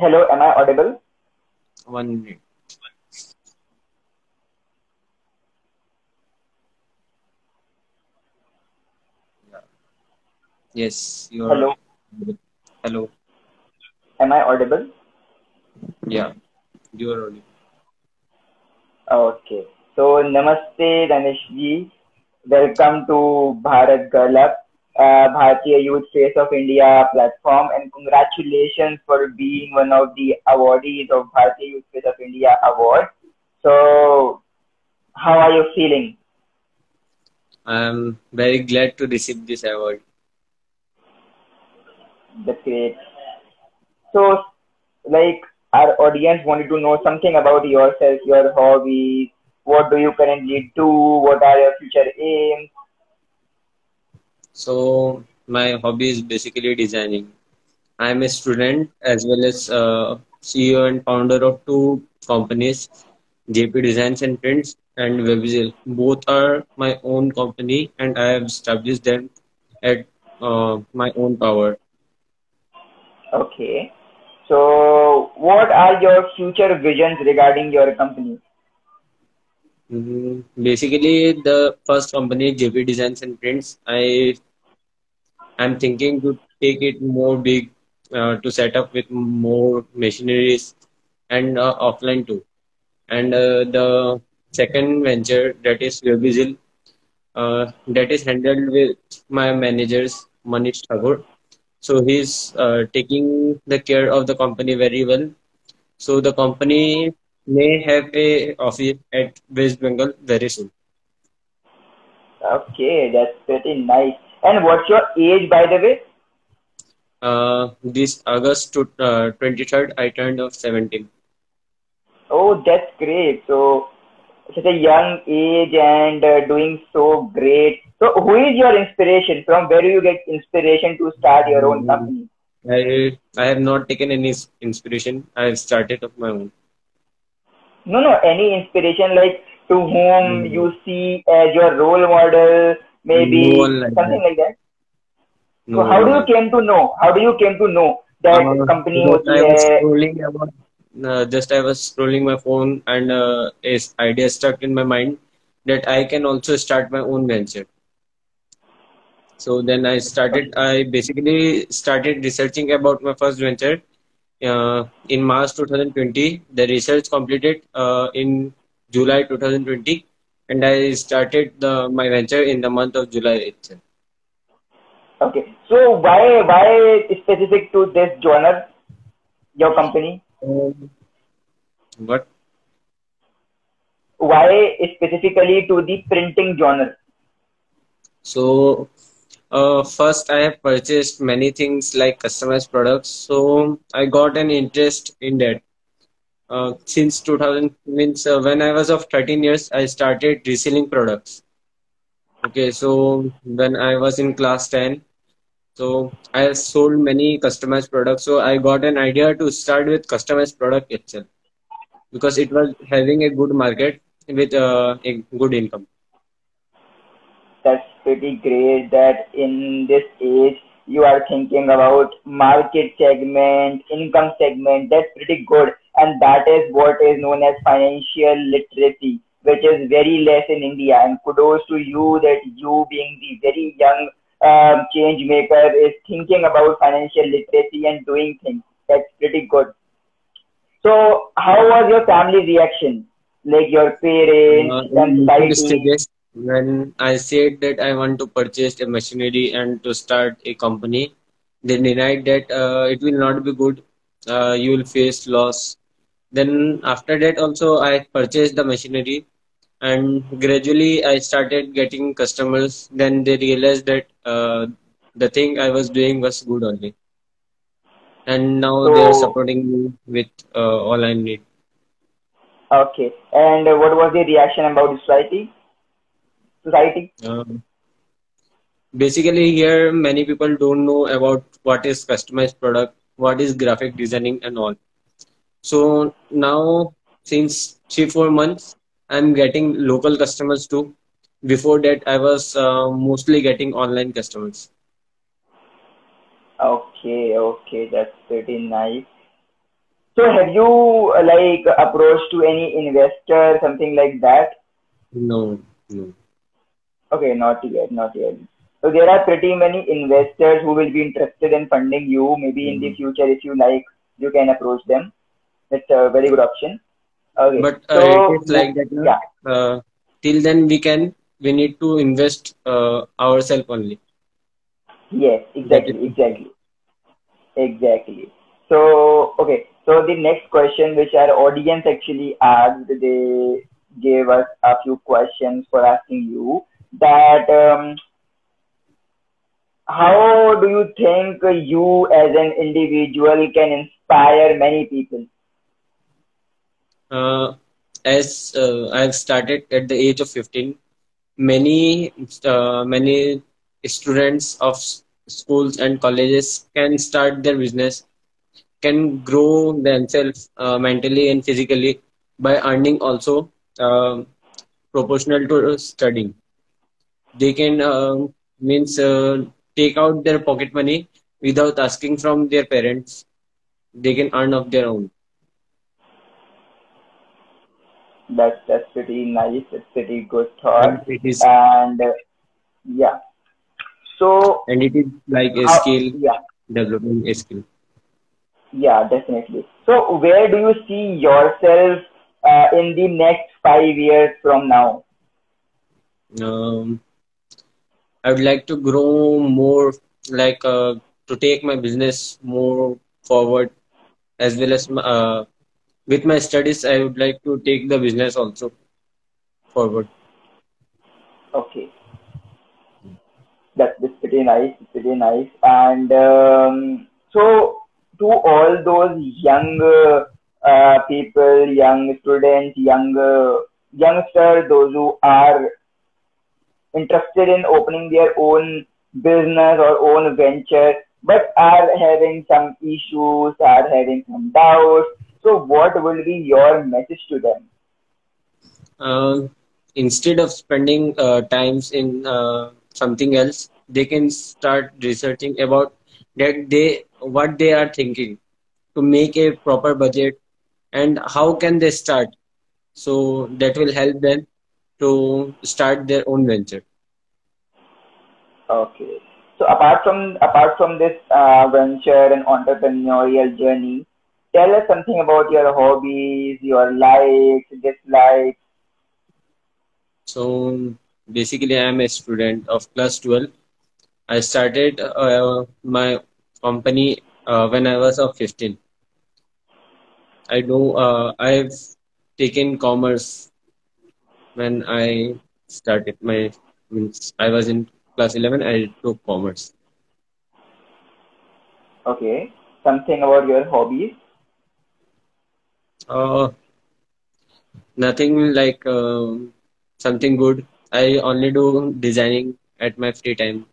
Hello, am I audible? One minute. Yes, you are. Hello, Hello. am I audible? Yeah, you are audible. Okay. So, Namaste, Ramesh ji. Welcome to Bharat Girl Up, uh, Uh, Bharatiya Youth Face of India platform, and congratulations for being one of the awardees of Bharatiya Youth Face of India award. So, how are you feeling? I am very glad to receive this award. That's great. So, like, our audience wanted to know something about yourself, your hobbies, what do you currently do, what are your future aims? So my hobby is basically designing. I am a student as well as uh, CEO and founder of two companies, JP Designs and Prints and Webzil. Both are my own company and I have established them at uh, my own power. Okay. So, what are your future visions regarding your company? Mhm. Basically, the first company, JP Designs and Prints, I am thinking to take it more big, uh, to set up with more machineries and uh, offline too. And uh, the second venture, that is Webizil, uh, that is handled with my managers, Manish Thakur. So he's uh, taking the care of the company very well. So the company may have a office at West Bengal very soon. Okay, that's pretty nice. And what's your age, by the way? Uh, this August to uh, 23rd, I turned of 17. Oh, that's great. So, such a young age and uh, doing so great. So, who is your inspiration? From where do you get inspiration to start your own Mm, company? I I have not taken any inspiration. I have started of my own. No, no, any inspiration like to whom No, you see as your role model, maybe like something that. like that. No, so how do you came to know? How do you came to know that uh, company was I was scrolling about, uh, just I was scrolling my phone and uh, this idea stuck in my mind that I can also start my own venture. So then I started. I basically started researching about my first venture uh, in March 2020. The research completed uh, in July 2020 and I started the my venture in the month of July itself. Okay. So, why why specific to this genre? Your company? Um, But Why specifically to the printing genre? so uh, first, I have purchased many things like customized products. So I got an interest in that. Uh, since 2000 means uh, when I was of 13 years, I started reselling products. Okay, so when I was in class 10, so I sold many customized products. So I got an idea to start with customized product itself because it was having a good market with uh, a good income. That's pretty great that in this age you are thinking about market segment, income segment. That's pretty good. And that is what is known as financial literacy, which is very less in India. And kudos to you that you being the very young um, change maker is thinking about financial literacy and doing things. That's pretty good. So how was your family reaction? Like your parents Uh, and society? when I said that I want to purchase a machinery and to start a company, They denied that uh, it will not be good. Uh, you will face loss. Then after that also I purchased the machinery and gradually I started getting customers. Then they realized that uh, the thing I was doing was good only, and now they are supporting me with uh, all I need. okay. And what was the reaction about society? Society? Um, basically, here many people don't know about what is customized product, what is graphic designing, and all. So now, since three four months, I'm getting local customers too. Before that, I was uh, mostly getting online customers. Okay, okay, that's pretty nice. So have you uh, like approached to any investor, something like that? No, no. Okay, not yet, not yet. So there are pretty many investors who will be interested in funding you. Maybe in the Mhm. future, if you like, you can approach them. It's a very good option. Okay, But uh, so is like that. No? yeah, Uh, till then, we can we need to invest uh, ourselves only. yes, exactly, exactly, exactly. So okay, so the next question which our audience actually asked, they gave us a few questions for asking you that um, how do you think you as an individual can inspire many people? Uh, as uh, I've started at the age of 15. Many uh, many students of schools and colleges can start their business, can grow themselves uh, mentally and physically by earning also uh, proportional to studying. They can uh, means uh, take out their pocket money without asking from their parents. They can earn of their own, That's that's pretty nice. It's pretty good thought. and it is And uh, yeah, so and it is like a how? skill Yeah, developing a skill. yeah, definitely. So where do you see yourself uh, in the next five years from now? Um, I would like to grow more, like uh, to take my business more forward, as well as my, uh, with my studies. I would like to take the business also forward. Okay, that's, that's pretty nice. Pretty nice. And um, so to all those young uh, people, young students, young uh, youngsters, those who are interested in opening their own business or own venture, but are having some issues, are having some doubts. So, what will be your message to them? Uh, instead of spending uh, times in uh, something else, they can start researching about that they what they are thinking to make a proper budget and how can they start. So that will help them to start their own venture. Okay. So, apart from apart from this uh, venture and entrepreneurial journey, tell us something about your hobbies, your likes, dislikes. So basically, I am a student of class 12. I started uh, my company uh, when I was of 15. I know uh, I've taken commerce when I started my means I was in class 11. I took commerce. Okay. Something about your hobbies. Uh, nothing like um something good. I only do designing at my free time.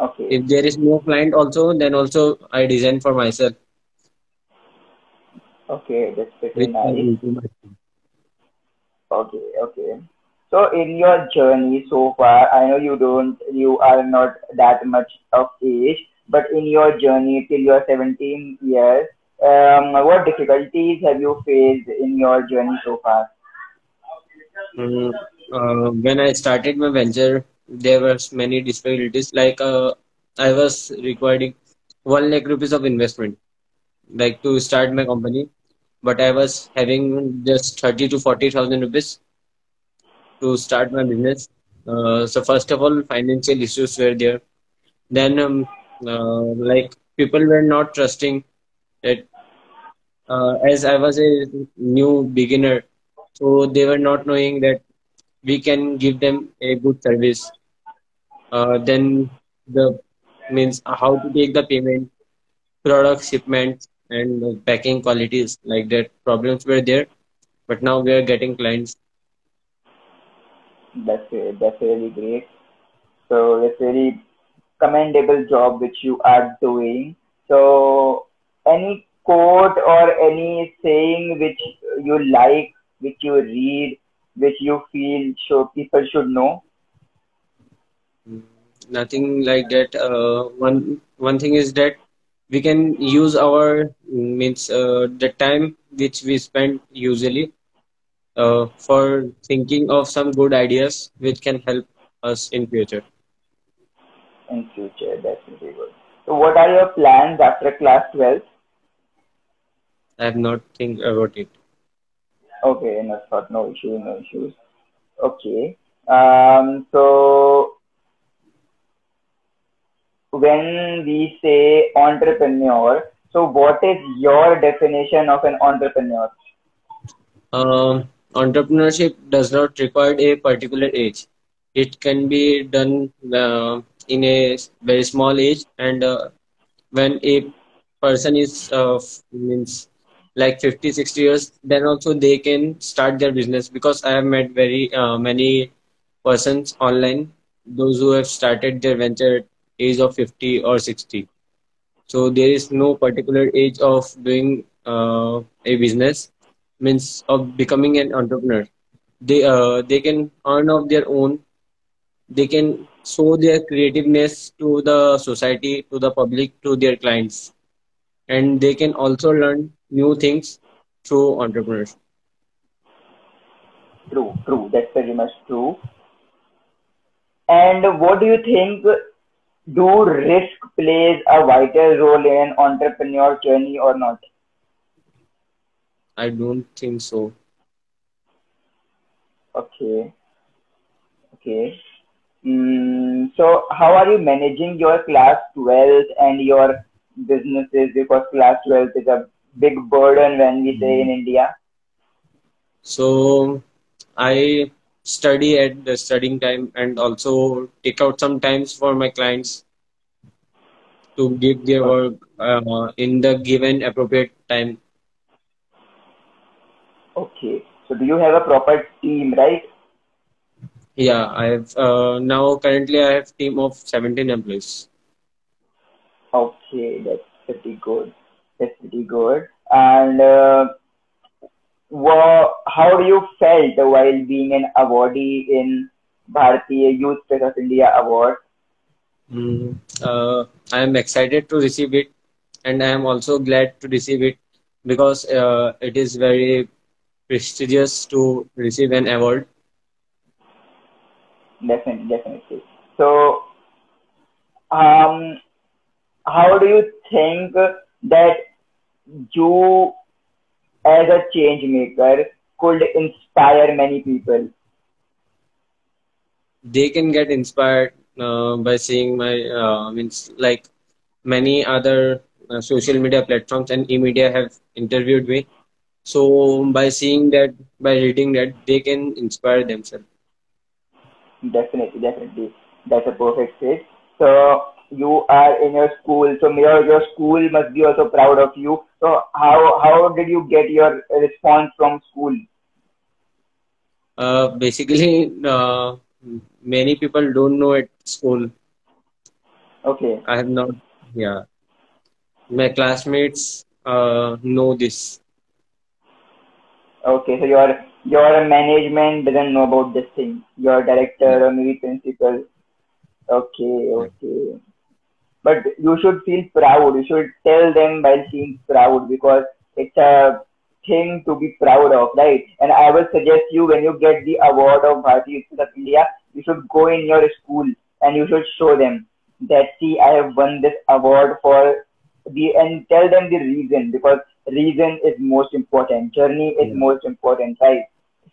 Okay. If there is no client also, then also I design for myself, Okay. That's pretty nice. will do myself. Okay, okay. So in your journey so far, I know you don't, you are not that much of age, but in your journey till you are 17 years, um, what difficulties have you faced in your journey so far? Mm, uh, when I started my venture, there was many difficulties. Like uh, I was requiring one lakh rupees of investment, like to start my company, but I was having just thirty to forty thousand rupees to start my business. Uh, so first of all, financial issues were there. Then um, uh, like people were not trusting that uh, as I was a new beginner, so they were not knowing that we can give them a good service. Uh, then the means how to take the payment, product shipment, and packing qualities like that. Problems were there, but now we are getting clients. That's that's really great. So it's very commendable job which you are doing. So any quote or any saying which you like, which you read, which you feel show people should know? Nothing like that. Uh, one one thing is that we can use our means uh, the time which we spend usually uh, for thinking of some good ideas which can help us in future. in future. Really good. So, what are your plans after class 12? I have not think about it. Okay, no, thought, no issues, no issues. Okay. Um, so, when we say entrepreneur, so what is your definition of an entrepreneur? Um, entrepreneurship does not require a particular age. It can be done uh, in a very small age, and uh, when a person is uh, means like 50, 60 years, then also they can start their business because I have met very uh, many persons online, those who have started their venture at age of 50 or 60. So there is no particular age of doing uh, a business, means of becoming an entrepreneur. They uh, they can earn of their own. They can show their creativeness to the society, to the public, to their clients, and they can also learn new things through entrepreneurs. True, true. That's very much true. And what do you think? Do risk plays a vital role in an entrepreneur journey or not? I don't think so. Okay, okay. Mm, so, how are you managing your class 12 and your businesses? Because class 12 is a big burden when we say in India. So I study at the studying time and also take out some times for my clients to give their work uh, in the given appropriate time. Okay. So, do you have a proper team, right? Yeah, I have uh, now currently I have team of 17 employees. Okay, that's pretty good. That's pretty good. And uh, how do you felt while being an awardee in Bharatiya Youth Press of India Award? Mm, uh, I am excited to receive it and I am also glad to receive it because uh, it is very prestigious to receive an award. Definitely, definitely. So, um, how do you think that you, as a change maker, could inspire many people? they can get inspired uh, by seeing my uh, means like many other uh, social media platforms and e-media have interviewed me so by seeing that by reading that they can inspire themselves Definitely, definitely. That's a perfect fit. So you are in your school, so your your school must be also proud of you. So how how did you get your response from school? uh, basically uh, many people don't know at school Okay, i have not yeah my classmates uh, know this okay. So your your management doesn't know about this thing. Your director or maybe principal. Okay, okay. But you should feel proud. You should tell them while being proud because it's a thing to be proud of, right? And I will suggest you when you get the award of Bharatiya Youth of India, you should go in your school and you should show them that see I have won this award for the and tell them the reason because reason is most important. Journey is yeah. most important, right?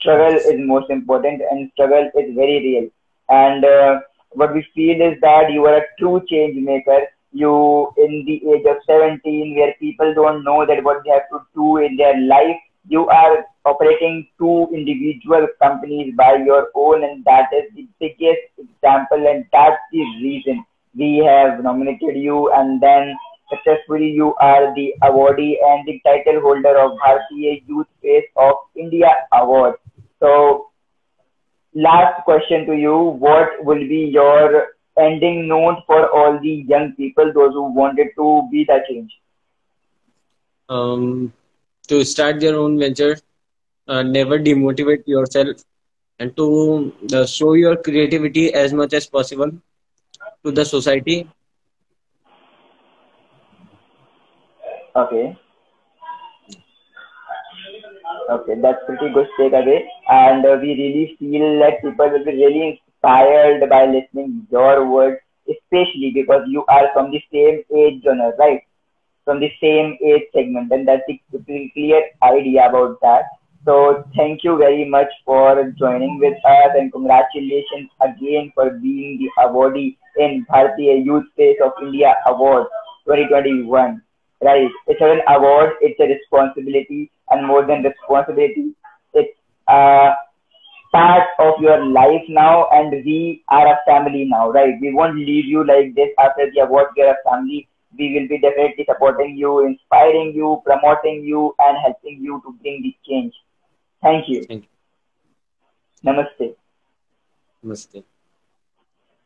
Struggle yes is most important and struggle is very real. And uh, what we feel is that you are a true change maker you in the age of 17 where people don't know that what they have to do in their life you are operating two individual companies by your own and that is the biggest example and that's the reason we have nominated you and then successfully you are the awardee and the title holder of Bharatiya Youth Face of India Award. So last question to you, what will be your ending note for all the young people, those who wanted to be the change? Um, to start their own venture, uh, never demotivate yourself, and to uh, show your creativity as much as possible to the society. Okay. Okay, that's pretty good takeaway. And uh, we really feel that people will be really inspired by listening your words, especially because you are from the same age genre, right? From the same age segment, and that's a pretty clear idea about that. So thank you very much for joining with us, and congratulations again for being the awardee in Bharatiya Youth Face of India Award 2021. Right? It's an award. It's a responsibility, and more than responsibility, it's a part of your life now and we are a family now, right? We won't leave you like this after the award. We are a family. We will be definitely supporting you, inspiring you, promoting you, and helping you to bring the change. Thank you. Thank you. Namaste. Namaste.